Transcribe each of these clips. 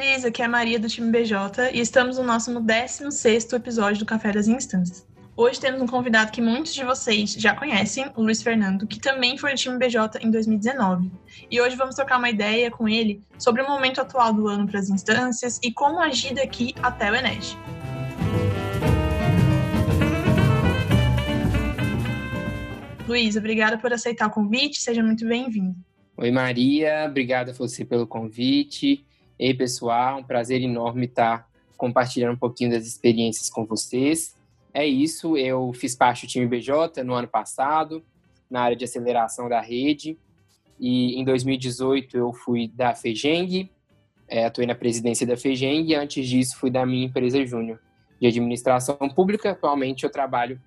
Líderes! Aqui é a Maria do time BJ e estamos no nosso 16º episódio do Café das Instâncias. Hoje temos um convidado que muitos de vocês já conhecem, o Luiz Fernando, que também foi do time BJ em 2019. E hoje vamos trocar uma ideia com ele sobre o momento atual do ano para as instâncias e como agir daqui até o Enes. Luiz, obrigada por aceitar o convite, seja muito bem-vindo. Oi, Maria, obrigada a você pelo convite. Ei, pessoal, um prazer enorme estar compartilhando um pouquinho das experiências com vocês. É isso, eu fiz parte do time BJ no ano passado, na área de aceleração da rede, e em 2018 eu fui da FEGENG, é, atuei na presidência da FEGENG, e antes disso fui da minha empresa júnior de administração pública. Atualmente eu trabalho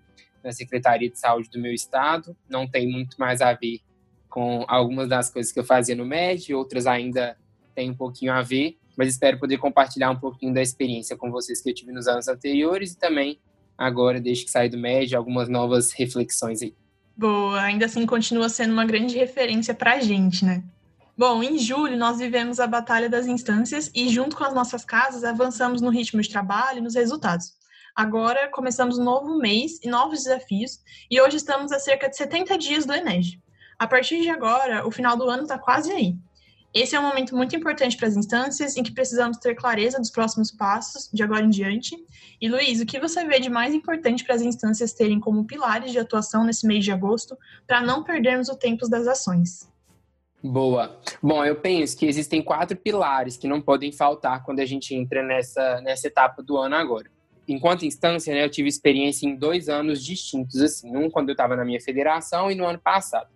na Secretaria de Saúde do meu estado, não tem muito mais a ver com algumas das coisas que eu fazia no MED, outras ainda tem um pouquinho a ver, mas espero poder compartilhar um pouquinho da experiência com vocês que eu tive nos anos anteriores e também agora, desde que saí do MED, algumas novas reflexões aí. Boa, ainda assim continua sendo uma grande referência para a gente, né? Bom, em julho nós vivemos a Batalha das Instâncias e, junto com as nossas casas, avançamos no ritmo de trabalho e nos resultados. Agora começamos um novo mês e novos desafios, e hoje estamos a cerca de 70 dias do Enem. A partir de agora, o final do ano está quase aí. Esse é um momento muito importante para as instâncias em que precisamos ter clareza dos próximos passos de agora em diante. E Luiz, o que você vê de mais importante para as instâncias terem como pilares de atuação nesse mês de agosto para não perdermos o tempo das ações? Boa. Bom, eu penso que existem quatro pilares que não podem faltar quando a gente entra nessa, nessa etapa do ano agora. Enquanto instância, né, eu tive experiência em dois anos distintos, assim, um quando eu estava na minha federação e no ano passado.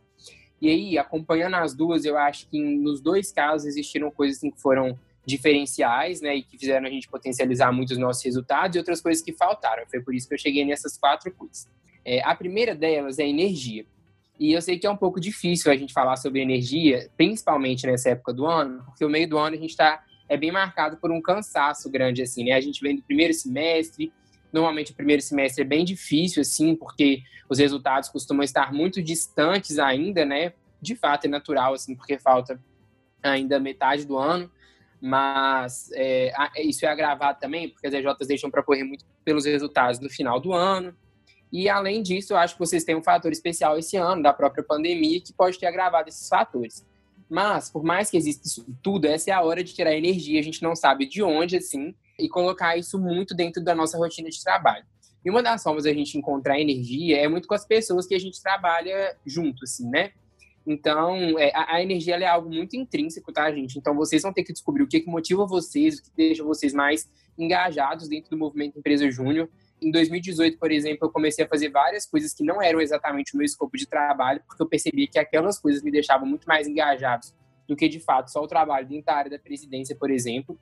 E aí, acompanhando as duas, eu acho que nos dois casos existiram coisas assim, que foram diferenciais, né, e que fizeram a gente potencializar muito os nossos resultados e outras coisas que faltaram. Foi por isso que eu cheguei nessas quatro coisas. É, a primeira delas é energia. E eu sei que é um pouco difícil a gente falar sobre energia, principalmente nessa época do ano, porque o meio do ano a gente está é bem marcado por um cansaço grande assim, né? A gente vem do primeiro semestre, normalmente o primeiro semestre é bem difícil assim, porque os resultados costumam estar muito distantes ainda, né? De fato é natural, assim, porque falta ainda metade do ano, mas é, isso é agravado também, porque as EJs deixam para correr muito pelos resultados no final do ano. E além disso, eu acho que vocês têm um fator especial esse ano, da própria pandemia, que pode ter agravado esses fatores. Mas, por mais que exista isso tudo, essa é a hora de tirar energia, a gente não sabe de onde, assim, e colocar isso muito dentro da nossa rotina de trabalho. E uma das formas da gente encontrar energia é muito com as pessoas que a gente trabalha junto, assim, né? Então, é, a, a, energia é algo muito intrínseco, tá, gente? Então, vocês vão ter que descobrir o que, que motiva vocês, o que deixa vocês mais engajados dentro do movimento Empresa Júnior. Em 2018, por exemplo, eu comecei a fazer várias coisas que não eram exatamente o meu escopo de trabalho, porque eu percebi que aquelas coisas me deixavam muito mais engajados do que, de fato, só o trabalho dentro da área da presidência, por exemplo.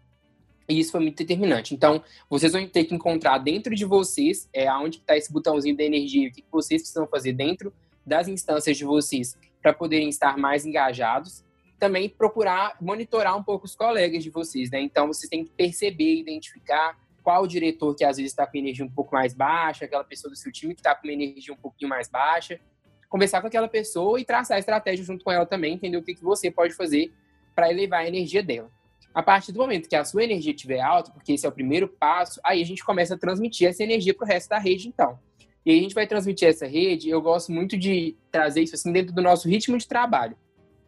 E isso foi muito determinante. Então, vocês vão ter que encontrar dentro de vocês é, onde está esse botãozinho da energia, o que vocês precisam fazer dentro das instâncias de vocês para poderem estar mais engajados. Também procurar monitorar um pouco os colegas de vocês, né? Então, vocês têm que perceber, identificar qual o diretor que às vezes está com energia um pouco mais baixa, aquela pessoa do seu time que está com energia um pouquinho mais baixa. Conversar com aquela pessoa e traçar a estratégia junto com ela também, entender o que, que você pode fazer para elevar a energia dela. A partir do momento que a sua energia estiver alta, porque esse é o primeiro passo, aí a gente começa a transmitir essa energia para o resto da rede, então. E aí a gente vai transmitir essa rede, eu gosto muito de trazer isso assim dentro do nosso ritmo de trabalho.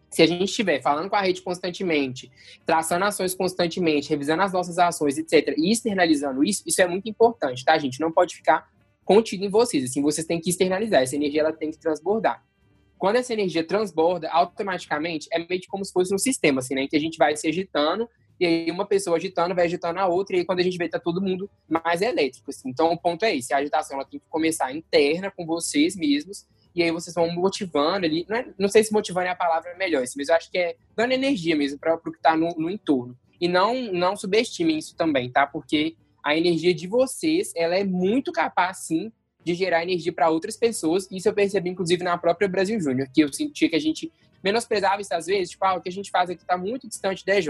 Se a gente estiver falando com a rede constantemente, traçando ações constantemente, revisando as nossas ações, etc., e externalizando isso, isso é muito importante, tá, gente? Não pode ficar contido em vocês. Assim, vocês têm que externalizar. Essa energia ela tem que transbordar. Quando essa energia transborda, automaticamente é meio que como se fosse um sistema, assim, né? Que a gente vai se agitando e aí uma pessoa agitando vai agitando a outra, e aí quando a gente vê, tá todo mundo mais elétrico. Assim. Então o ponto é esse: a agitação ela tem que começar interna com vocês mesmos, e aí vocês vão motivando ali. Não, é, não sei se motivando é a palavra melhor, assim, mas eu acho que é dando energia mesmo para o que está no, no entorno. E não, não subestimem isso também, tá? Porque a energia de vocês, ela é muito capaz, sim, de gerar energia para outras pessoas. Isso eu percebi, inclusive, na própria Brasil Júnior, que eu sentia que a gente menosprezava isso às vezes, tipo, ah, o que a gente faz aqui está muito distante da EJ.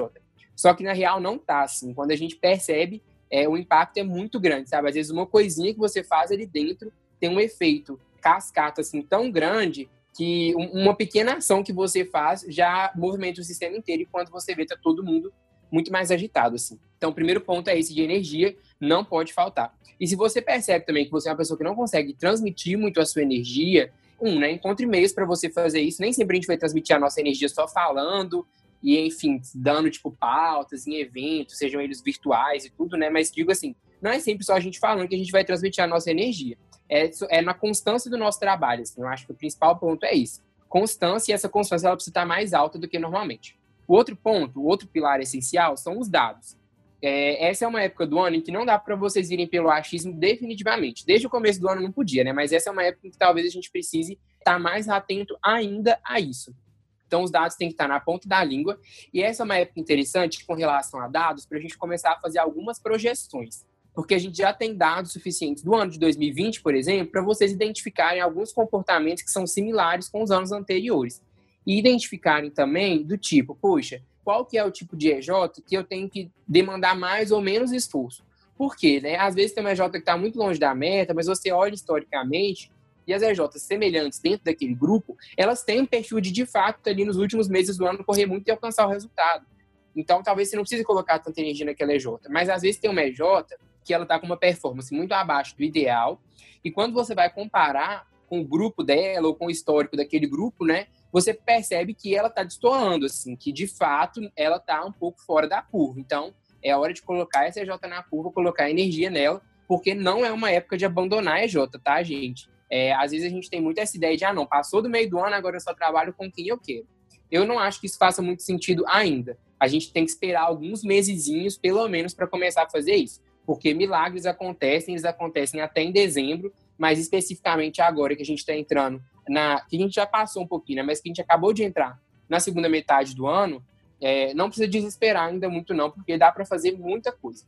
Só que na real não tá assim. Quando a gente percebe, é, o impacto é muito grande, sabe? Às vezes uma coisinha que você faz ali dentro tem um efeito cascata assim tão grande que uma pequena ação que você faz já movimenta o sistema inteiro e quando você vê tá todo mundo muito mais agitado, assim. Então, o primeiro ponto é esse de energia, não pode faltar. E se você percebe também que você é uma pessoa que não consegue transmitir muito a sua energia, um, né? Encontre meios para você fazer isso. Nem sempre a gente vai transmitir a nossa energia só falando e, enfim, dando, tipo, pautas em eventos, sejam eles virtuais e tudo, né? Mas digo assim, não é sempre só a gente falando que a gente vai transmitir a nossa energia. É, é na constância do nosso trabalho, assim. Eu acho que o principal ponto é isso. Constância, e essa constância ela precisa estar mais alta do que normalmente. O outro ponto, o outro pilar essencial são os dados. É, essa é uma época do ano em que não dá para vocês irem pelo achismo definitivamente. Desde o começo do ano não podia, né? Mas essa é uma época em que talvez a gente precise estar mais atento ainda a isso. Então, os dados têm que estar na ponta da língua. E essa é uma época interessante com relação a dados para a gente começar a fazer algumas projeções. Porque a gente já tem dados suficientes do ano de 2020, por exemplo, para vocês identificarem alguns comportamentos que são similares com os anos anteriores. E identificarem também do tipo, puxa, qual que é o tipo de EJ que eu tenho que demandar mais ou menos esforço. Por quê? Né? Às vezes tem uma EJ que está muito longe da meta, mas você olha historicamente e as EJs semelhantes dentro daquele grupo, elas têm um perfil de, de fato, ali nos últimos meses do ano, correr muito e alcançar o resultado. Então, talvez você não precise colocar tanta energia naquela EJ. Mas, às vezes, tem uma EJ que ela está com uma performance muito abaixo do ideal. E quando você vai comparar com o grupo dela ou com o histórico daquele grupo, né? Você percebe que ela está destoando, assim, que de fato ela está um pouco fora da curva. Então, é hora de colocar a EJ na curva, colocar energia nela, porque não é uma época de abandonar a EJ, tá, gente? É, às vezes a gente tem muito essa ideia de, ah, não, passou do meio do ano, agora eu só trabalho com quem eu quero. Eu não acho que isso faça muito sentido ainda. A gente tem que esperar alguns mesezinhos, pelo menos, para começar a fazer isso. Porque milagres acontecem, eles acontecem até em dezembro, mas especificamente agora que a gente está entrando na que a gente já passou um pouquinho, né, mas que a gente acabou de entrar na segunda metade do ano, é, não precisa desesperar ainda muito não, porque dá para fazer muita coisa.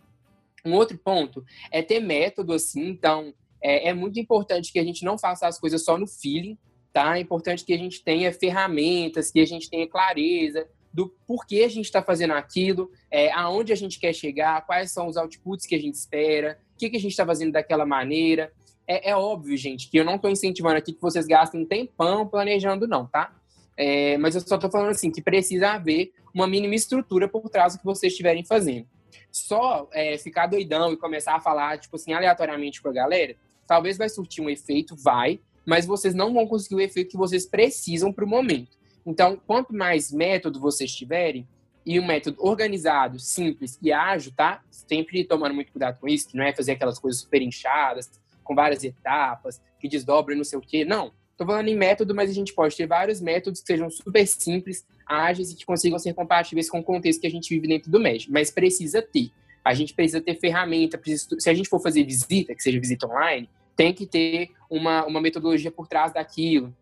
Um outro ponto é ter método assim, então é, é, muito importante que a gente não faça as coisas só no feeling, tá? É importante que a gente tenha ferramentas, que a gente tenha clareza do porquê a gente está fazendo aquilo, é, aonde a gente quer chegar, quais são os outputs que a gente espera, o que, que a gente está fazendo daquela maneira. É, é, óbvio, gente, que eu não estou incentivando aqui que vocês gastem tempão planejando, não, tá? É, mas eu só estou falando assim que precisa haver uma mínima estrutura por trás do que vocês estiverem fazendo. Só é, ficar doidão e começar a falar, tipo assim, aleatoriamente com a galera, talvez vai surtir um efeito, vai, mas vocês não vão conseguir o efeito que vocês precisam para o momento. Então, quanto mais método vocês tiverem, e um método organizado, simples e ágil, tá? Sempre tomando muito cuidado com isso, que não é fazer aquelas coisas super inchadas, com várias etapas, que desdobram não sei o quê. Não. Estou falando em método, mas a gente pode ter vários métodos que sejam super simples, ágeis e que consigam ser compatíveis com o contexto que a gente vive dentro do MED. Mas precisa ter. A gente precisa ter ferramenta. Precisa, se a gente for fazer visita, que seja visita online, tem que ter uma, uma metodologia por trás daquilo.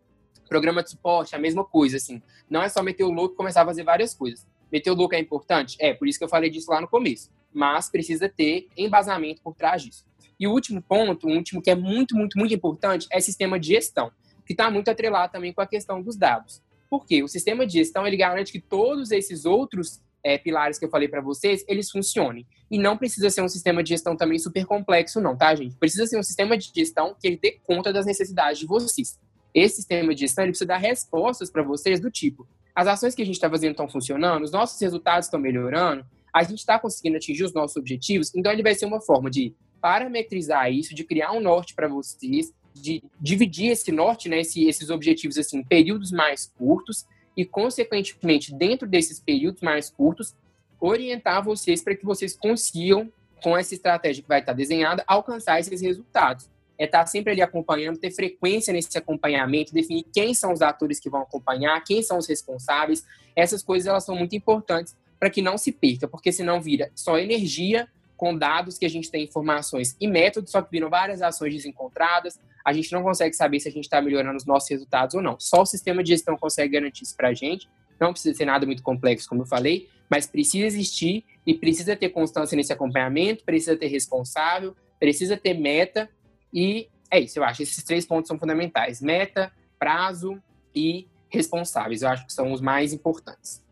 Programa de suporte, a mesma coisa, assim. Não é só meter o louco e começar a fazer várias coisas. Meter o louco é importante? É, por isso que eu falei disso lá no começo. Mas precisa ter embasamento por trás disso. E o último ponto, o último que é muito, muito, muito importante, é sistema de gestão, que está muito atrelado também com a questão dos dados. Por quê? O sistema de gestão ele garante que todos esses outros é, pilares que eu falei para vocês, eles funcionem. E não precisa ser um sistema de gestão também super complexo, não, tá, gente? Precisa ser um sistema de gestão que ele dê conta das necessidades de vocês. Esse sistema de gestão ele precisa dar respostas para vocês do tipo: as ações que a gente está fazendo estão funcionando, os nossos resultados estão melhorando, a gente está conseguindo atingir os nossos objetivos. Então, ele vai ser uma forma de parametrizar isso, de criar um norte para vocês, de dividir esse norte, né, esse, esses objetivos assim, em períodos mais curtos e, consequentemente, dentro desses períodos mais curtos, orientar vocês para que vocês consigam, com essa estratégia que vai estar desenhada, alcançar esses resultados. É estar sempre ali acompanhando, ter frequência nesse acompanhamento, definir quem são os atores que vão acompanhar, quem são os responsáveis. Essas coisas elas são muito importantes para que não se perca, porque senão vira só energia com dados que a gente tem informações e métodos, só que viram várias ações desencontradas. A gente não consegue saber se a gente está melhorando os nossos resultados ou não. Só o sistema de gestão consegue garantir isso para a gente. Não precisa ser nada muito complexo, como eu falei, mas precisa existir e precisa ter constância nesse acompanhamento, precisa ter responsável, precisa ter meta e é isso, eu acho. Esses três pontos são fundamentais: meta, prazo e responsáveis. Eu acho que são os mais importantes.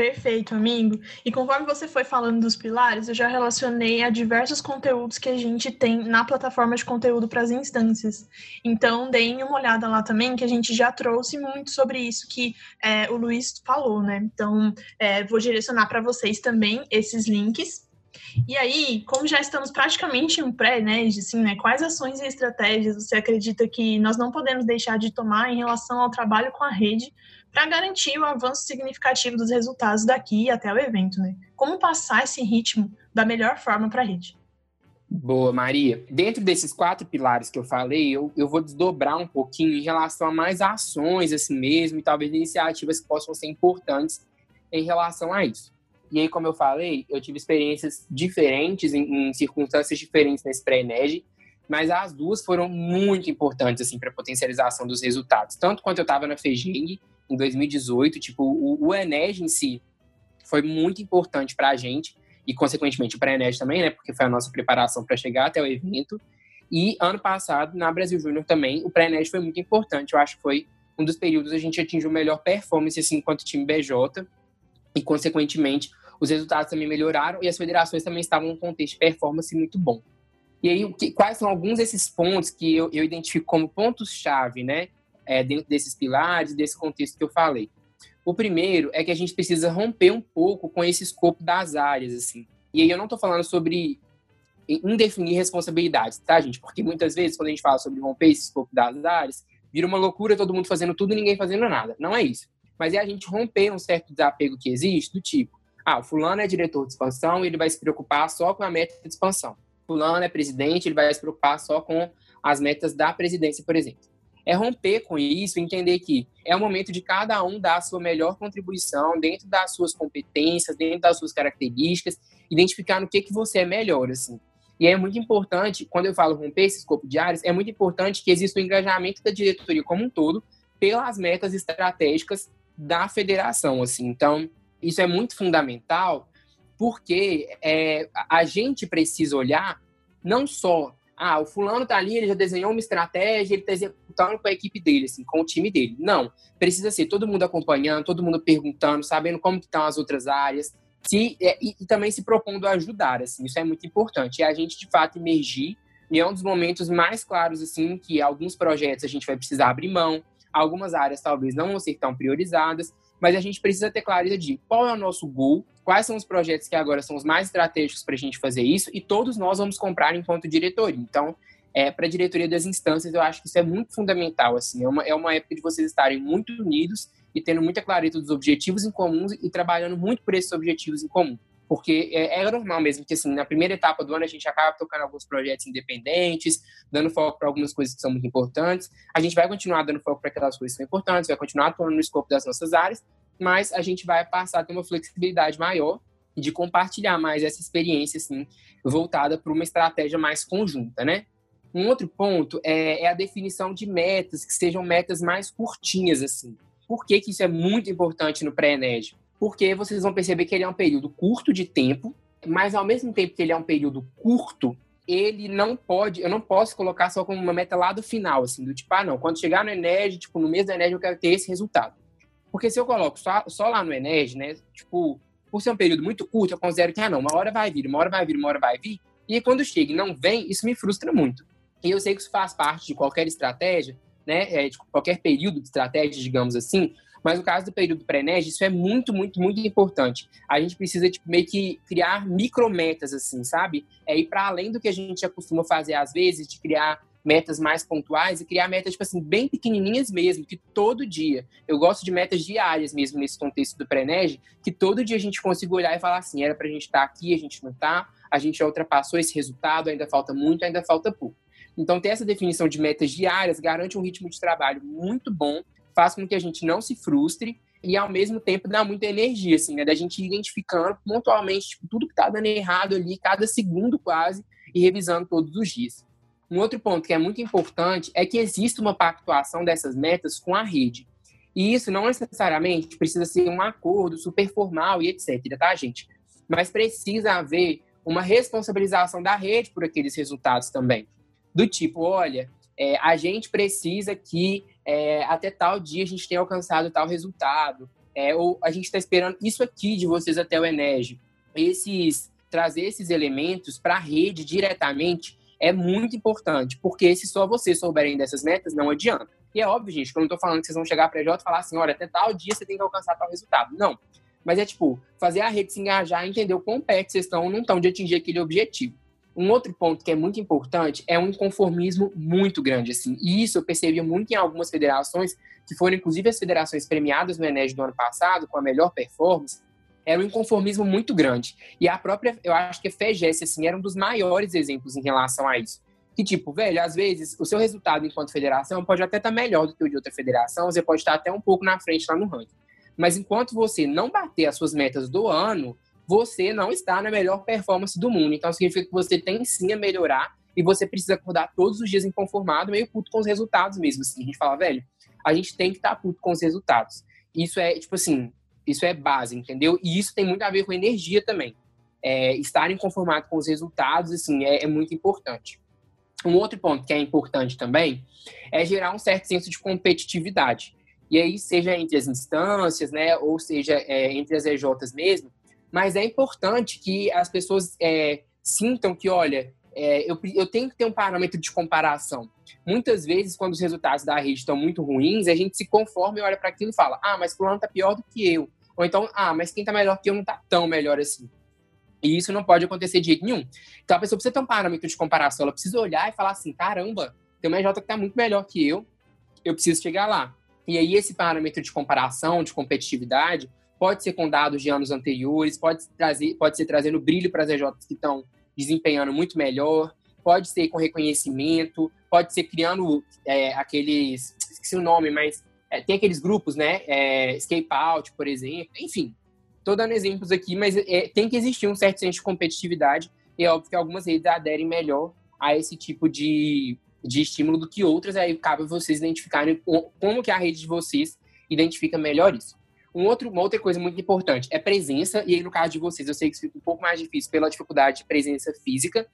Perfeito, amigo. E conforme você foi falando dos pilares, eu já relacionei a diversos conteúdos que a gente tem na plataforma de conteúdo para as instâncias. Então, deem uma olhada lá também, que a gente já trouxe muito sobre isso que é, o Luiz falou, né? Então, é, vou direcionar para vocês também esses links. E aí, como já estamos praticamente em um pré-NED, assim, né, quais ações e estratégias você acredita que nós não podemos deixar de tomar em relação ao trabalho com a rede para garantir o avanço significativo dos resultados daqui até o evento, né? Como passar esse ritmo da melhor forma para a rede? Boa, Maria. Dentro desses quatro pilares que eu falei, eu, eu vou desdobrar um pouquinho em relação a mais ações assim mesmo e talvez iniciativas que possam ser importantes em relação a isso. E aí, como eu falei, eu tive experiências diferentes em, em circunstâncias diferentes nesse pré-ENERG, mas as duas foram muito importantes assim para potencialização dos resultados. Tanto quanto eu estava na FEGING, em 2018. Tipo, o, o em si foi muito importante para a gente e, consequentemente, para a Ened também, né? Porque foi a nossa preparação para chegar até o evento. E ano passado, na Brasil Júnior também, o pré-ENED foi muito importante. Eu acho que foi um dos períodos a gente atingiu melhor performance assim, enquanto time BJ e, consequentemente, os resultados também melhoraram e as federações também estavam num contexto de performance muito bom. E aí, que, quais são alguns desses pontos que eu, eu identifico como pontos-chave, né? É, dentro desses pilares, desse contexto que eu falei. O primeiro é que a gente precisa romper um pouco com esse escopo das áreas, assim. E aí eu não estou falando sobre indefinir responsabilidades, tá, gente? Porque muitas vezes, quando a gente fala sobre romper esse escopo das áreas, vira uma loucura todo mundo fazendo tudo e ninguém fazendo nada. Não é isso. Mas é a gente romper um certo desapego que existe, do tipo, ah, o fulano é diretor de expansão, ele vai se preocupar só com a meta de expansão. Fulano é presidente, ele vai se preocupar só com as metas da presidência, por exemplo é romper com isso, entender que é o momento de cada um dar a sua melhor contribuição dentro das suas competências, dentro das suas características, identificar no que, que você é melhor, assim. E é muito importante, quando eu falo romper esse escopo de áreas, é muito importante que exista o um engajamento da diretoria como um todo pelas metas estratégicas da federação, assim. Então, isso é muito fundamental, porque é, a gente precisa olhar não só ah, o fulano tá ali, ele já desenhou uma estratégia, ele tá executando com a equipe dele, assim, com o time dele. Não, precisa ser todo mundo acompanhando, todo mundo perguntando, sabendo como que estão as outras áreas, se, é, e, e, também se propondo a ajudar, assim, isso é muito importante. É a gente, de fato, emergir, e é um dos momentos mais claros, assim, que alguns projetos a gente vai precisar abrir mão, algumas áreas talvez não vão ser tão priorizadas, mas a gente precisa ter clareza de qual é o nosso goal, quais são os projetos que agora são os mais estratégicos para a gente fazer isso, e todos nós vamos comprar enquanto diretoria. Então, é, para a diretoria das instâncias, eu acho que isso é muito fundamental. Assim, é uma, é uma época de vocês estarem muito unidos e tendo muita clareza dos objetivos em comum e trabalhando muito por esses objetivos em comum. Porque é, é normal mesmo que, assim, na primeira etapa do ano a gente acaba tocando alguns projetos independentes, dando foco para algumas coisas que são muito importantes. A gente vai continuar dando foco para aquelas coisas que são importantes, vai continuar atuando no escopo das nossas áreas, mas a gente vai passar a ter uma flexibilidade maior de compartilhar mais essa experiência, assim, voltada para uma estratégia mais conjunta, né? Um outro ponto é, é, a definição de metas, que sejam metas mais curtinhas, assim. Por que, que isso é muito importante no pré-ENED? Porque vocês vão perceber que ele é um período curto de tempo, mas ao mesmo tempo que ele é um período curto, ele não pode, eu não posso colocar só como uma meta lá do final, assim, do tipo, ah, não, quando chegar no ENED, tipo, no mês do ENED eu quero ter esse resultado. Porque se eu coloco só, só lá no Enes, né? Tipo, por ser um período muito curto, eu considero que, ah, não, uma hora vai vir, uma hora vai vir, uma hora vai vir. E quando chega e não vem, isso me frustra muito. E eu sei que isso faz parte de qualquer estratégia, né? É, de qualquer período de estratégia, digamos assim. Mas no caso do período pré-NEG, isso é muito, muito, muito importante. A gente precisa, tipo, meio que criar micrometas, assim, sabe? É ir para além do que a gente costuma fazer às vezes, de criar metas mais pontuais e criar metas, tipo assim, bem pequenininhas mesmo, que todo dia, eu gosto de metas diárias mesmo nesse contexto do pré-NEG, que todo dia a gente consiga olhar e falar assim, era pra gente estar tá aqui, a gente não tá, a gente já ultrapassou esse resultado, ainda falta muito, ainda falta pouco. Então, ter essa definição de metas diárias garante um ritmo de trabalho muito bom, faz com que a gente não se frustre e, ao mesmo tempo, dá muita energia, assim, né? Da gente identificando pontualmente tipo, tudo que tá dando errado ali, cada segundo quase, e revisando todos os dias. Um outro ponto que é muito importante é que existe uma pactuação dessas metas com a rede. E isso não necessariamente precisa ser um acordo super formal e etc, tá, gente? Mas precisa haver uma responsabilização da rede por aqueles resultados também. Do tipo, olha, é, a gente precisa que é, até tal dia a gente tenha alcançado tal resultado. é, ou a gente está esperando isso aqui de vocês até o Enege. Esses, trazer esses elementos para a rede diretamente é muito importante, porque se só vocês souberem dessas metas, não adianta. E é óbvio, gente, que eu não estou falando que vocês vão chegar para a EJ e falar assim, olha, até tal dia você tem que alcançar tal resultado. Não. Mas é tipo, fazer a rede se engajar, entender o quão perto vocês estão ou não estão de atingir aquele objetivo. Um outro ponto que é muito importante é um inconformismo muito grande, assim. E isso eu percebi muito em algumas federações, que foram inclusive as federações premiadas no Enes do ano passado, com a melhor performance, era um inconformismo muito grande. E a própria, eu acho que a FEGES, assim, era um dos maiores exemplos em relação a isso. Que, tipo, velho, às vezes o seu resultado enquanto federação pode até estar tá melhor do que o de outra federação, você pode estar até um pouco na frente lá no ranking. Mas enquanto você não bater as suas metas do ano, você não está na melhor performance do mundo. Então significa que você tem sim a melhorar e você precisa acordar todos os dias inconformado, meio puto com os resultados mesmo. Assim. A gente fala, velho, a gente tem que estar puto com os resultados. Isso é, tipo assim, isso é base, entendeu? E isso tem muito a ver com energia também. É, estar inconformado com os resultados, assim, é, é muito importante. Um outro ponto que é importante também é gerar um certo senso de competitividade. E aí, seja entre as instâncias, né, ou seja é, entre as EJs mesmo, mas é importante que as pessoas é, sintam que, olha, é, eu, eu tenho que ter um parâmetro de comparação. Muitas vezes, quando os resultados da rede estão muito ruins, a gente se conforma e olha para aquilo e fala: ah, mas fulano está pior do que eu. Ou então, ah, mas quem está melhor que eu não está tão melhor assim. E isso não pode acontecer de jeito nenhum. Então a pessoa precisa ter um parâmetro de comparação, ela precisa olhar e falar assim: caramba, tem uma EJ que está muito melhor que eu, eu preciso chegar lá. E aí, esse parâmetro de comparação, de competitividade, pode ser com dados de anos anteriores, pode, trazer, pode ser trazendo brilho para as EJs que estão desempenhando muito melhor, pode ser com reconhecimento, pode ser criando é, aqueles, esqueci o nome, mas é, tem aqueles grupos, né, é, Escape Out, por exemplo, enfim, estou dando exemplos aqui, mas é, tem que existir um certo senso de competitividade, e é óbvio que algumas redes aderem melhor a esse tipo de, de estímulo do que outras, aí cabe vocês identificarem como que a rede de vocês identifica melhor isso. Um outro, uma outra coisa muito importante é presença, e aí no caso de vocês, eu sei que isso fica um pouco mais difícil pela dificuldade de presença física,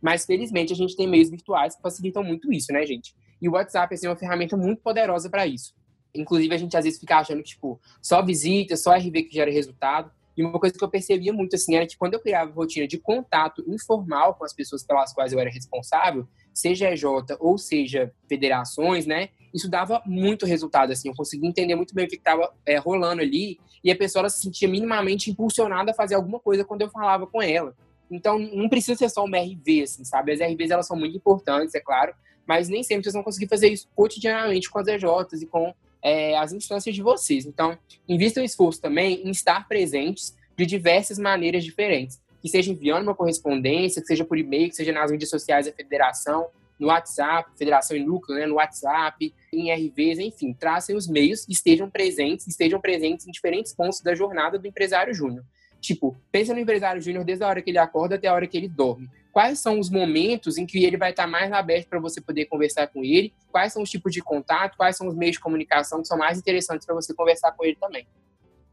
mas felizmente a gente tem meios virtuais que facilitam muito isso, né, gente? E o WhatsApp assim, é uma ferramenta muito poderosa para isso. Inclusive, a gente às vezes fica achando que, tipo, só visita, só RV que gera resultado. E uma coisa que eu percebia muito, assim, era que quando eu criava rotina de contato informal com as pessoas pelas quais eu era responsável, seja EJ ou seja federações, né? Isso dava muito resultado, assim. Eu conseguia entender muito bem o que estava é, rolando ali e a pessoa se sentia minimamente impulsionada a fazer alguma coisa quando eu falava com ela. Então, não precisa ser só uma RV, assim, sabe? As RVs, elas são muito importantes, é claro, mas nem sempre vocês vão conseguir fazer isso cotidianamente com as EJs e com é, as instâncias de vocês. Então, invistam esforço também em estar presentes de diversas maneiras diferentes que seja enviando uma correspondência, que seja por e-mail, que seja nas mídias sociais da federação, no WhatsApp, federação em núcleo, né, no WhatsApp, em RVs, enfim, tracem os meios e estejam presentes, estejam presentes em diferentes pontos da jornada do empresário júnior. Tipo, pensa no empresário júnior desde a hora que ele acorda até a hora que ele dorme. Quais são os momentos em que ele vai estar mais aberto para você poder conversar com ele? Quais são os tipos de contato? Quais são os meios de comunicação que são mais interessantes para você conversar com ele também?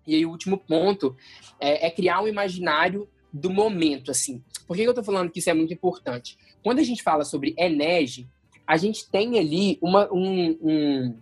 E aí, o último ponto é, é criar um imaginário do momento, assim. Por que eu estou falando que isso é muito importante? Quando a gente fala sobre Enege, a gente tem ali uma, um, um,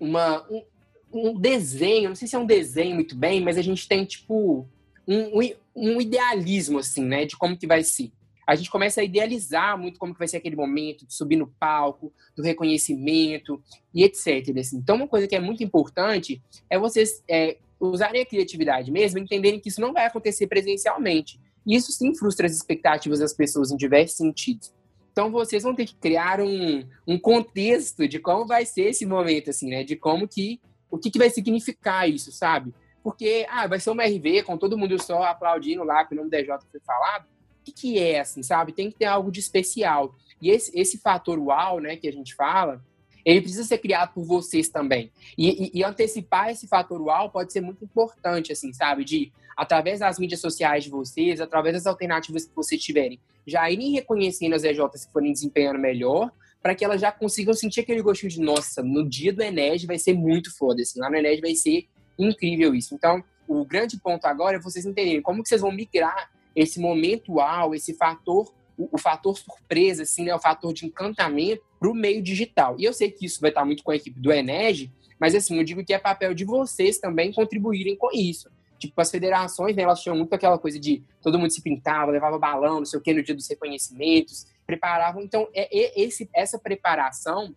uma, um, um, desenho, não sei se é um desenho muito bem, mas a gente tem, tipo, um, um idealismo, assim, né, de como que vai ser. A gente começa a idealizar muito como que vai ser aquele momento de subir no palco, do reconhecimento e etc. Assim. Então, uma coisa que é muito importante é vocês é, usarem a criatividade mesmo, entenderem que isso não vai acontecer presencialmente. E isso sim frustra as expectativas das pessoas em diversos sentidos. Então vocês vão ter que criar um, um contexto de como vai ser esse momento, assim, né? De como que o que, que vai significar isso, sabe? Porque, ah, vai ser uma RV com todo mundo só aplaudindo lá que o nome da DJ foi falado. Que, que é, assim, sabe? Tem que ter algo de especial. E esse, esse fator uau, né, que a gente fala, ele precisa ser criado por vocês também. E, e, e, antecipar esse fator uau pode ser muito importante, assim, sabe? De, através das mídias sociais de vocês, através das alternativas que vocês tiverem, já irem reconhecendo as EJs que forem desempenhando melhor, para que elas já consigam sentir aquele gostinho de, nossa, no dia do Ened vai ser muito foda, assim, lá no Ened vai ser incrível isso. Então, o grande ponto agora é vocês entenderem como que vocês vão migrar esse momento uau, esse fator o, fator surpresa, assim, né, o fator de encantamento para o meio digital. E eu sei que isso vai estar muito com a equipe do Enege, Mas assim, eu digo que é papel de vocês também contribuírem com isso. Tipo, as federações, né, elas tinham muito aquela coisa de todo mundo se pintava, levava balão, não sei o que, no dia dos reconhecimentos, preparavam. Então, é, é, esse, essa preparação,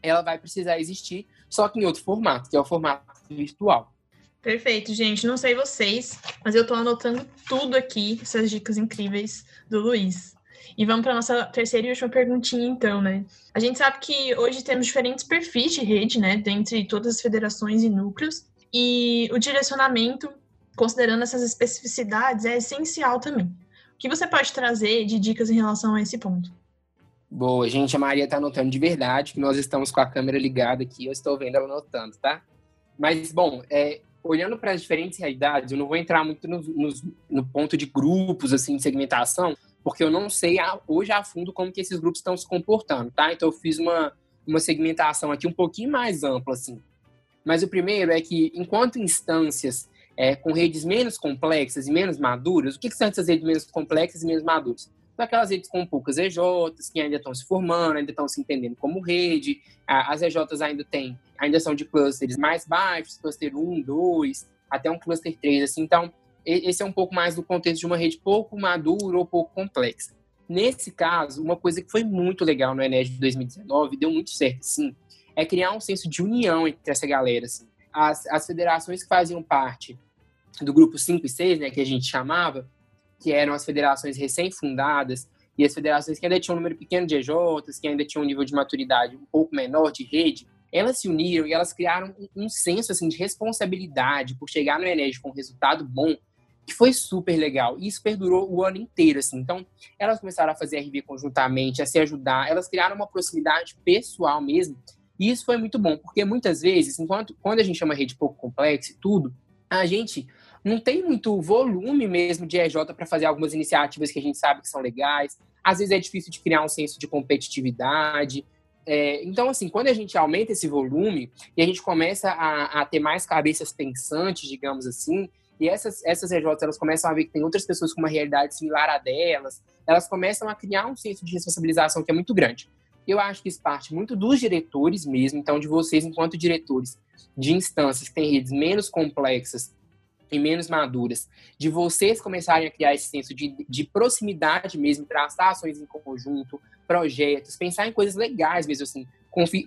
ela vai precisar existir, só que em outro formato, que é o formato virtual. Perfeito, gente. Não sei vocês, mas eu tô anotando tudo aqui, essas dicas incríveis do Luiz. E vamos para nossa terceira e última perguntinha, então, né? A gente sabe que hoje temos diferentes perfis de rede, né, dentre todas as federações e núcleos, e o direcionamento, considerando essas especificidades, é essencial também. O que você pode trazer de dicas em relação a esse ponto? Boa, gente, a Maria tá anotando de verdade, que nós estamos com a câmera ligada aqui, eu estou vendo ela anotando, tá? Mas, bom, é, olhando para as diferentes realidades, eu não vou entrar muito no, no, no, ponto de grupos, assim, de segmentação, porque eu não sei a, hoje a fundo como que esses grupos estão se comportando, tá? Então eu fiz uma, uma segmentação aqui um pouquinho mais ampla, assim. Mas o primeiro é que, enquanto instâncias é, com redes menos complexas e menos maduras, o que, que são essas redes menos complexas e menos maduras? São aquelas redes com poucas EJs, que ainda estão se formando, ainda estão se entendendo como rede. As EJs ainda têm, ainda são de clusters mais baixos, cluster 1, 2, até um cluster 3, assim. Então, esse é um pouco mais do contexto de uma rede pouco madura ou pouco complexa. Nesse caso, uma coisa que foi muito legal no Enes de 2019, deu muito certo, sim, é criar um senso de união entre essa galera. Assim. As, as federações que faziam parte do grupo 5 e 6, né, que a gente chamava, que eram as federações recém-fundadas, e as federações que ainda tinham um número pequeno de EJs, que ainda tinham um nível de maturidade um pouco menor de rede, elas se uniram e elas criaram um, um senso assim, de responsabilidade por chegar no Enes com um resultado bom que foi super legal. E isso perdurou o ano inteiro, assim. Então, elas começaram a fazer RV conjuntamente, a se ajudar, elas criaram uma proximidade pessoal mesmo. E isso foi muito bom, porque muitas vezes, enquanto quando a gente chama rede pouco complexa e tudo, a gente não tem muito volume mesmo de EJ para fazer algumas iniciativas que a gente sabe que são legais. Às vezes é difícil de criar um senso de competitividade. É, então, assim, quando a gente aumenta esse volume e a gente começa a, a ter mais cabeças pensantes, digamos assim, e essas, essas RJs, elas começam a ver que tem outras pessoas com uma realidade similar à delas, elas começam a criar um senso de responsabilização que é muito grande. Eu acho que isso parte muito dos diretores mesmo, então de vocês enquanto diretores de instâncias que têm redes menos complexas e menos maduras, de vocês começarem a criar esse senso de, de proximidade mesmo, traçar ações em conjunto, projetos, pensar em coisas legais mesmo assim.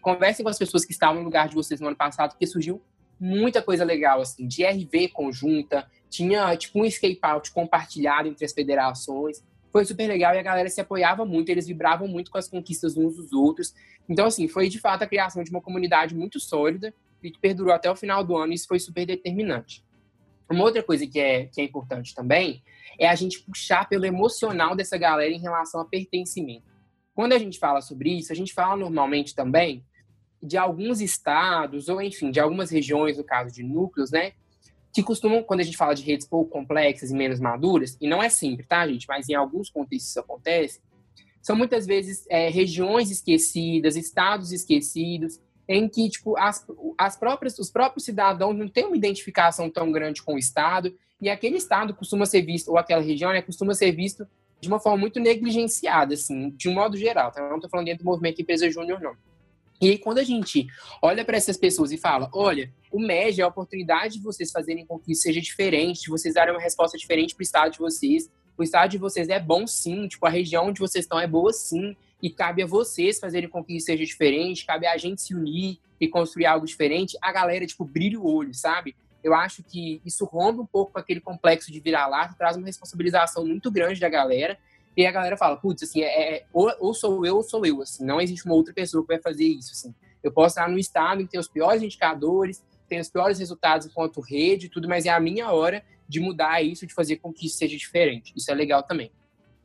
Conversem com as pessoas que estavam no lugar de vocês no ano passado, porque surgiu muita coisa legal, assim, de RV conjunta, tinha tipo um escape out compartilhado entre as federações. Foi super legal e a galera se apoiava muito, eles vibravam muito com as conquistas uns dos outros. Então, assim, foi de fato a criação de uma comunidade muito sólida e que perdurou até o final do ano e isso foi super determinante. Uma outra coisa que é, que é importante também é a gente puxar pelo emocional dessa galera em relação a pertencimento. Quando a gente fala sobre isso, a gente fala normalmente também de alguns estados, ou enfim, de algumas regiões, no caso de núcleos, né? Que costumam, quando a gente fala de redes pouco complexas e menos maduras, e não é sempre, tá, gente? Mas em alguns contextos isso acontece, são muitas vezes é, regiões esquecidas, estados esquecidos, em que tipo as, as próprias os próprios cidadãos não têm uma identificação tão grande com o estado e aquele estado costuma ser visto ou aquela região né, costuma ser visto de uma forma muito negligenciada assim de um modo geral tá? não estou falando dentro do movimento empresa júnior não e aí, quando a gente olha para essas pessoas e fala, olha, o MED é a oportunidade de vocês fazerem com que isso seja diferente, de vocês darem uma resposta diferente para o estado de vocês. O estado de vocês é bom sim, tipo, a região onde vocês estão é boa sim, e cabe a vocês fazerem com que isso seja diferente, cabe a gente se unir e construir algo diferente. A galera, tipo, brilha o olho, sabe? Eu acho que isso rompe um pouco com aquele complexo de virar-lata, traz uma responsabilização muito grande da galera e a galera fala, putz, assim, é, é, ou, ou, sou eu ou sou eu, assim, não existe uma outra pessoa que vai fazer isso, assim. Eu posso estar no estado que tem os piores indicadores, tem os piores resultados enquanto rede e tudo, mas é a minha hora de mudar isso, de fazer com que isso seja diferente. Isso é legal também.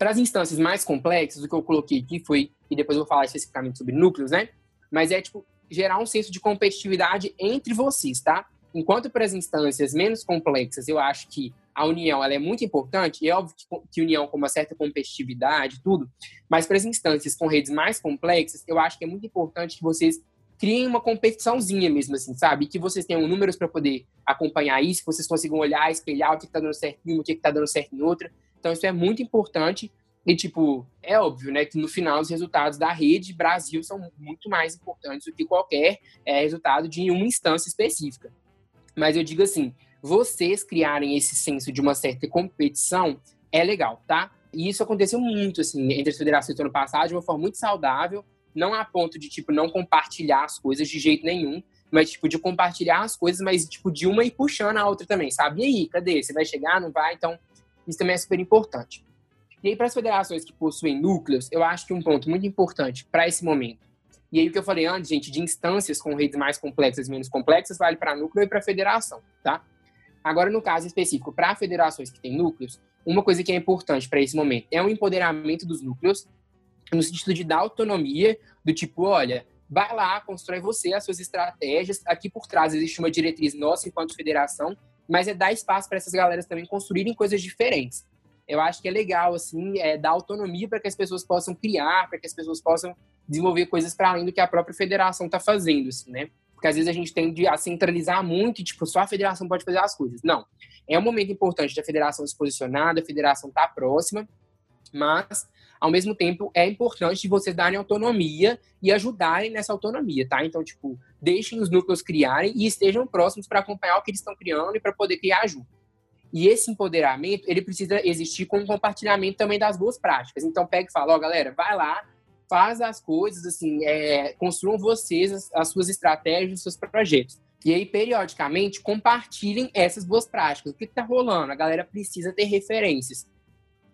Para as instâncias mais complexas, o que eu coloquei aqui foi, e depois eu vou falar especificamente sobre núcleos, né? Mas é, tipo, gerar um senso de competitividade entre vocês, tá? Enquanto para as instâncias menos complexas, eu acho que a união ela é muito importante, e é óbvio que, que união com uma certa competitividade, tudo, mas para as instâncias com redes mais complexas, eu acho que é muito importante que vocês criem uma competiçãozinha mesmo, assim, sabe? E que vocês tenham números para poder acompanhar isso, que vocês consigam olhar, espelhar o que está dando certo em uma, o que está dando certo em outra. Então, isso é muito importante. E, tipo, é óbvio, né, que no final os resultados da rede Brasil são muito mais importantes do que qualquer é, resultado de uma instância específica. Mas eu digo assim, vocês criarem esse senso de uma certa competição é legal, tá? E isso aconteceu muito, assim, entre as federações do ano passado, de uma forma muito saudável, não a ponto de, tipo, não compartilhar as coisas de jeito nenhum, mas, tipo, de compartilhar as coisas, mas, tipo, de uma ir puxando a outra também, sabe? E aí, cadê? Você vai chegar, não vai? Então, isso também é super importante. E aí, para as federações que possuem núcleos, eu acho que um ponto muito importante para esse momento. E aí, o que eu falei antes, gente, de instâncias com redes mais complexas e menos complexas, vale para núcleo e para federação, tá? Agora, no caso específico, para federações que têm núcleos, uma coisa que é importante para esse momento é o empoderamento dos núcleos, no sentido de dar autonomia, do tipo, olha, vai lá, constrói você as suas estratégias. Aqui por trás existe uma diretriz nossa enquanto federação, mas é dar espaço para essas galeras também construírem coisas diferentes. Eu acho que é legal, assim, é dar autonomia para que as pessoas possam criar, para que as pessoas possam desenvolver coisas para além do que a própria federação está fazendo, assim, né? Porque às vezes a gente tende a centralizar muito e, tipo, só a federação pode fazer as coisas. Não. É um momento importante da federação se posicionar, da federação estar tá próxima, mas, ao mesmo tempo, é importante vocês darem autonomia e ajudarem nessa autonomia, tá? Então, tipo, deixem os núcleos criarem e estejam próximos para acompanhar o que eles estão criando e para poder criar junto. E esse empoderamento, ele precisa existir com o compartilhamento também das boas práticas. Então, pega e fala, ó, oh, galera, vai lá, faz as coisas, assim, é, construam vocês as, as suas estratégias, os seus projetos. E aí, periodicamente, compartilhem essas boas práticas. O que está rolando? A galera precisa ter referências.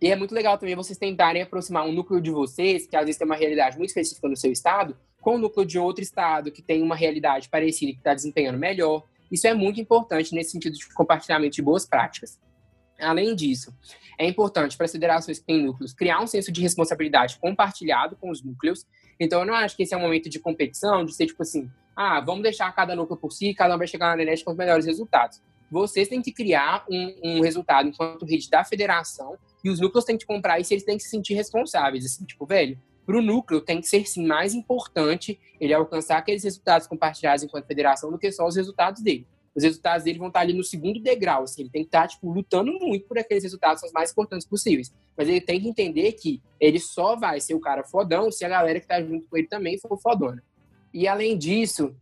E é muito legal também vocês tentarem aproximar um núcleo de vocês, que às vezes tem uma realidade muito específica no seu estado, com o núcleo de outro estado que tem uma realidade parecida que está desempenhando melhor. Isso é muito importante nesse sentido de compartilhamento de boas práticas. Além disso, é importante para as federações que têm núcleos criar um senso de responsabilidade compartilhado com os núcleos. Então, eu não acho que esse é um momento de competição, de ser tipo assim, ah, vamos deixar cada núcleo por si, cada um vai chegar na internet com os melhores resultados. Vocês têm que criar um, um resultado enquanto rede da federação e os núcleos têm que comprar isso e eles têm que se sentir responsáveis. Assim, tipo, velho, para o núcleo tem que ser sim mais importante ele alcançar aqueles resultados compartilhados enquanto federação do que só os resultados dele os resultados dele vão estar ali no segundo degrau. Assim, ele tem que estar tipo, lutando muito por aqueles resultados os mais importantes possíveis. Mas ele tem que entender que ele só vai ser o cara fodão se a galera que está junto com ele também for fodona. E além disso,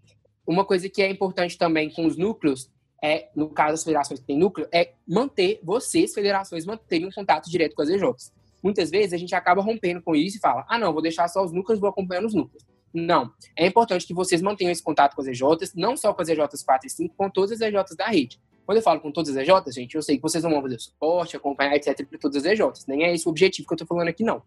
uma coisa que é importante também com os núcleos é, no caso das federações que têm núcleo, é manter vocês, federações, manterem um contato direto com as EJs. Muitas vezes a gente acaba rompendo com isso e fala: ah, não, vou deixar só os núcleos, vou acompanhando os núcleos. Não. É importante que vocês mantenham esse contato com as EJs, não só com as EJs 4 e 5, com todas as EJs da rede. Quando eu falo com todas as EJs, gente, eu sei que vocês não vão fazer suporte, acompanhar, etc, para todas as EJs. Nem é esse o objetivo que eu estou falando aqui, não.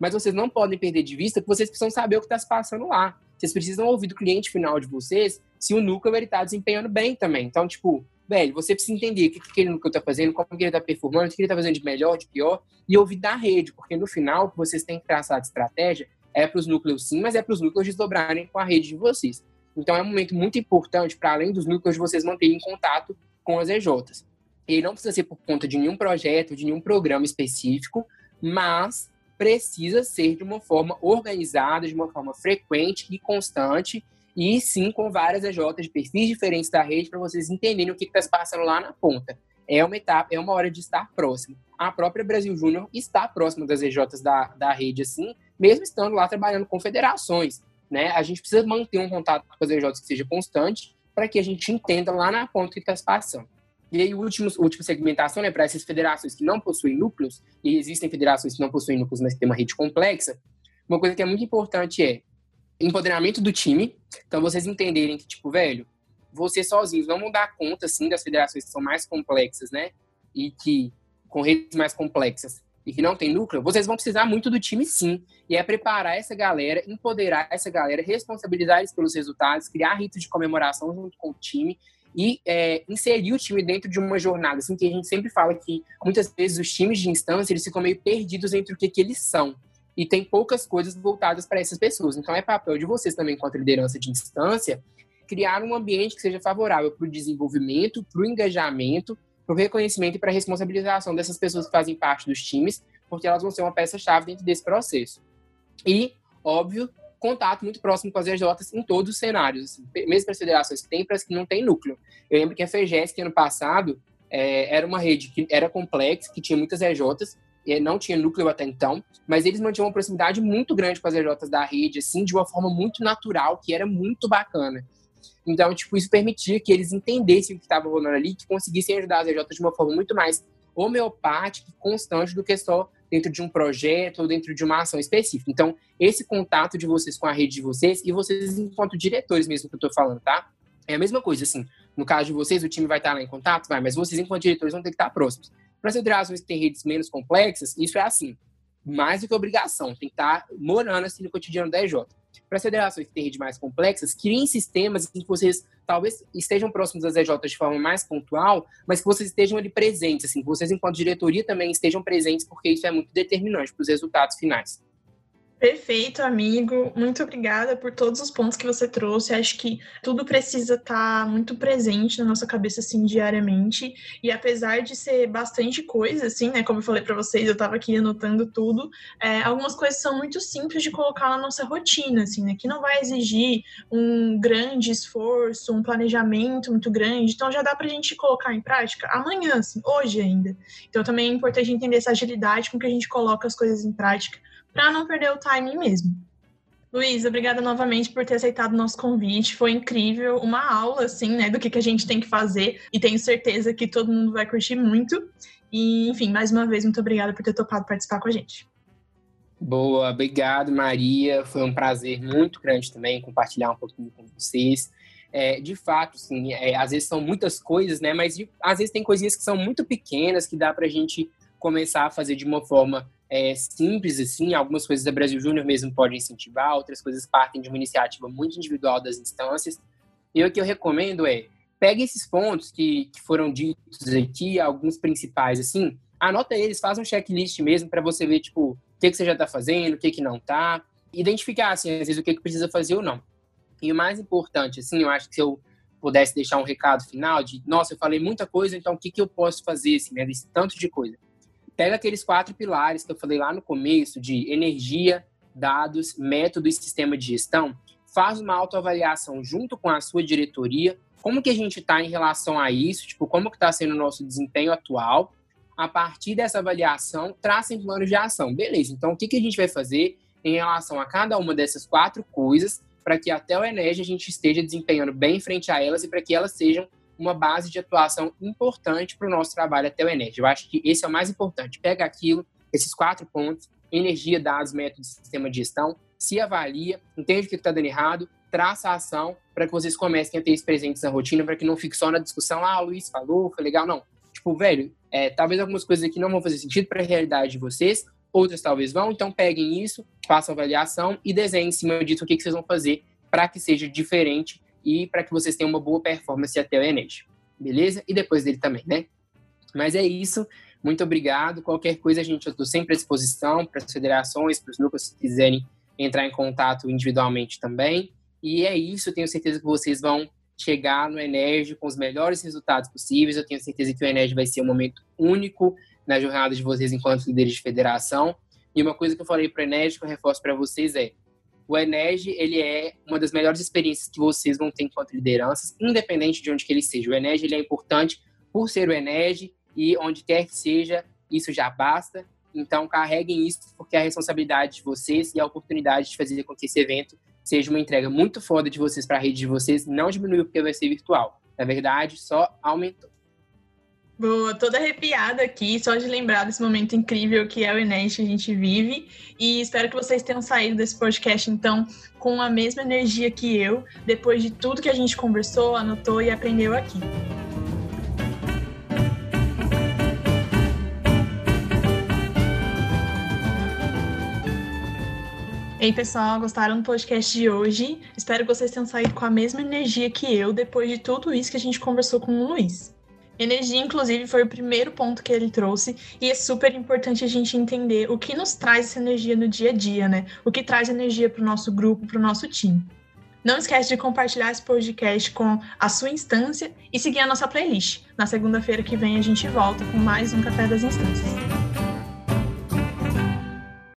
Mas vocês não podem perder de vista que vocês precisam saber o que está se passando lá. Vocês precisam ouvir do cliente final de vocês se o núcleo está desempenhando bem também. Então, tipo, velho, você precisa entender o que, que núcleo está fazendo, como que ele está performando, o que ele está fazendo de melhor, de pior, e ouvir da rede, porque no final, vocês têm que traçar de estratégia é para os núcleos sim, mas é para os núcleos desdobrarem com a rede de vocês. Então é um momento muito importante para além dos núcleos vocês manterem contato com as EJs. Ele não precisa ser por conta de nenhum projeto, de nenhum programa específico, mas precisa ser de uma forma organizada, de uma forma frequente e constante, e sim com várias EJs de perfis diferentes da rede para vocês entenderem o que está se passando lá na ponta. É uma etapa, é uma hora de estar próximo. A própria Brasil Júnior está próxima das EJs da, da rede, assim, mesmo estando lá trabalhando com federações. Né? A gente precisa manter um contato com as EJs que seja constante para que a gente entenda lá na ponta o que está se passando. E aí, a última segmentação, né, para essas federações que não possuem núcleos, e existem federações que não possuem núcleos, mas que têm uma rede complexa, uma coisa que é muito importante é empoderamento do time. Então, vocês entenderem que, tipo, velho, vocês sozinhos não vão dar conta, assim, das federações que são mais complexas, né? E que, com redes mais complexas, e que não tem núcleo, vocês vão precisar muito do time sim. E é preparar essa galera, empoderar essa galera, responsabilizar eles pelos resultados, criar ritos de comemoração junto com o time e é, inserir o time dentro de uma jornada. Assim, que a gente sempre fala que muitas vezes os times de instância eles ficam meio perdidos entre o que, que eles são. E tem poucas coisas voltadas para essas pessoas. Então é papel de vocês também, enquanto liderança de instância, criar um ambiente que seja favorável para o desenvolvimento, para o engajamento para o reconhecimento e para a responsabilização dessas pessoas que fazem parte dos times, porque elas vão ser uma peça-chave dentro desse processo. E, óbvio, contato muito próximo com as EJs em todos os cenários, assim, mesmo para as federações que têm, para as que não têm núcleo. Eu lembro que a FEGES, que ano passado, é, era uma rede que era complexa, que tinha muitas EJs, não tinha núcleo até então, mas eles mantinham uma proximidade muito grande com as EJs da rede, assim, de uma forma muito natural, que era muito bacana. Então, tipo, isso permitia que eles entendessem o que estava rolando ali, que conseguissem ajudar as EJs de uma forma muito mais homeopática e constante do que só dentro de um projeto ou dentro de uma ação específica. Então, esse contato de vocês com a rede de vocês, e vocês enquanto diretores mesmo que eu estou falando, tá? É a mesma coisa, assim. No caso de vocês, o time vai estar lá em contato, vai, mas vocês, enquanto diretores, vão ter que estar próximos. Para as federações que têm redes menos complexas, isso é assim. Mais do que obrigação, tem que estar morando assim no cotidiano da EJ. Para as federações que têm redes mais complexas, criem sistemas em que vocês talvez estejam próximos das EJs de forma mais pontual, mas que vocês estejam ali presentes, assim, que vocês, enquanto diretoria, também estejam presentes, porque isso é muito determinante para os resultados finais. Perfeito, amigo. Muito obrigada por todos os pontos que você trouxe. Acho que tudo precisa estar muito presente na nossa cabeça, assim, diariamente. E apesar de ser bastante coisa, assim, né? Como eu falei para vocês, eu estava aqui anotando tudo. É, algumas coisas são muito simples de colocar na nossa rotina, assim, né? Que não vai exigir um grande esforço, um planejamento muito grande. Então já dá para a gente colocar em prática amanhã, assim, hoje ainda. Então também é importante entender essa agilidade com que a gente coloca as coisas em prática para não perder o timing mesmo. Luiz, obrigada novamente por ter aceitado o nosso convite. Foi incrível, uma aula, assim, né, do que, que a gente tem que fazer e tenho certeza que todo mundo vai curtir muito. E, enfim, mais uma vez, muito obrigada por ter topado participar com a gente. Boa, obrigado, Maria. Foi um prazer muito grande também compartilhar um pouquinho com vocês. É, de fato, sim, é, às vezes são muitas coisas, né? Mas de, às vezes tem coisinhas que são muito pequenas que dá para a gente começar a fazer de uma forma é, simples, assim, algumas coisas da Brasil Júnior mesmo podem incentivar, outras coisas partem de uma iniciativa muito individual das instâncias. E o que eu recomendo é, pegue esses pontos que, que foram ditos aqui, alguns principais, assim, anota eles, faz um checklist mesmo para você ver, tipo, o que, que você já está fazendo, o que, que não está, identificar, assim, às vezes, o que, que precisa fazer ou não. E o mais importante, assim, eu acho que se eu pudesse deixar um recado final de, nossa, eu falei muita coisa, então o que, que eu posso fazer, assim, né, desse tanto de coisa pega aqueles quatro pilares que eu falei lá no começo de energia, dados, método e sistema de gestão, faz uma autoavaliação junto com a sua diretoria, como que a gente está em relação a isso, tipo, como que está sendo o nosso desempenho atual. A partir dessa avaliação, tracem planos de ação. Beleza, então o que, que a gente vai fazer em relação a cada uma dessas quatro coisas para que até o Enege a gente esteja desempenhando bem frente a elas e para que elas sejam uma base de atuação importante para o nosso trabalho até o Enes. Eu acho que esse é o mais importante. Pega aquilo, esses quatro pontos, energia, dados, métodos, sistema de gestão, se avalia, entende o que está dando errado, traça a ação para que vocês comecem a ter isso presentes na rotina, para que não fique só na discussão, ah, o Luiz falou, foi legal. Não. Tipo, velho, é, talvez algumas coisas aqui não vão fazer sentido para a realidade de vocês, outras talvez vão, então peguem isso, façam avaliação e desenhem em cima disso o que, que vocês vão fazer para que seja diferente e para que vocês tenham uma boa performance até o Enes. Beleza? E depois dele também, né? Mas é isso. Muito obrigado. Qualquer coisa, gente, eu estou sempre à disposição para as federações, para os núcleos que quiserem entrar em contato individualmente também. E é isso. Tenho certeza que vocês vão chegar no Enérgio com os melhores resultados possíveis. Eu tenho certeza que o Enérgio vai ser um momento único na jornada de vocês enquanto líderes de federação. E uma coisa que eu falei para o Enérgio, que eu reforço para vocês é o Enege, ele é uma das melhores experiências que vocês vão ter enquanto lideranças, independente de onde que ele seja. O Enege, ele é importante por ser o Enege e onde quer que seja, isso já basta. Então, carreguem isso, porque é a responsabilidade de vocês e a oportunidade de fazer com que esse evento seja uma entrega muito foda de vocês para a rede de vocês não diminuiu porque vai ser virtual. Na verdade, só aumentou. Boa, toda arrepiada aqui, só de lembrar desse momento incrível que é o Enem que a gente vive. E espero que vocês tenham saído desse podcast, então, com a mesma energia que eu, depois de tudo que a gente conversou, anotou e aprendeu aqui. Ei, pessoal, gostaram do podcast de hoje? Espero que vocês tenham saído com a mesma energia que eu, depois de tudo isso que a gente conversou com o Luiz. Energia, inclusive, foi o primeiro ponto que ele trouxe, e é super importante a gente entender o que nos traz essa energia no dia a dia, né? O que traz energia para o nosso grupo, para o nosso time. Não esquece de compartilhar esse podcast com a sua instância e seguir a nossa playlist. Na segunda-feira que vem a gente volta com mais um Café das Instâncias.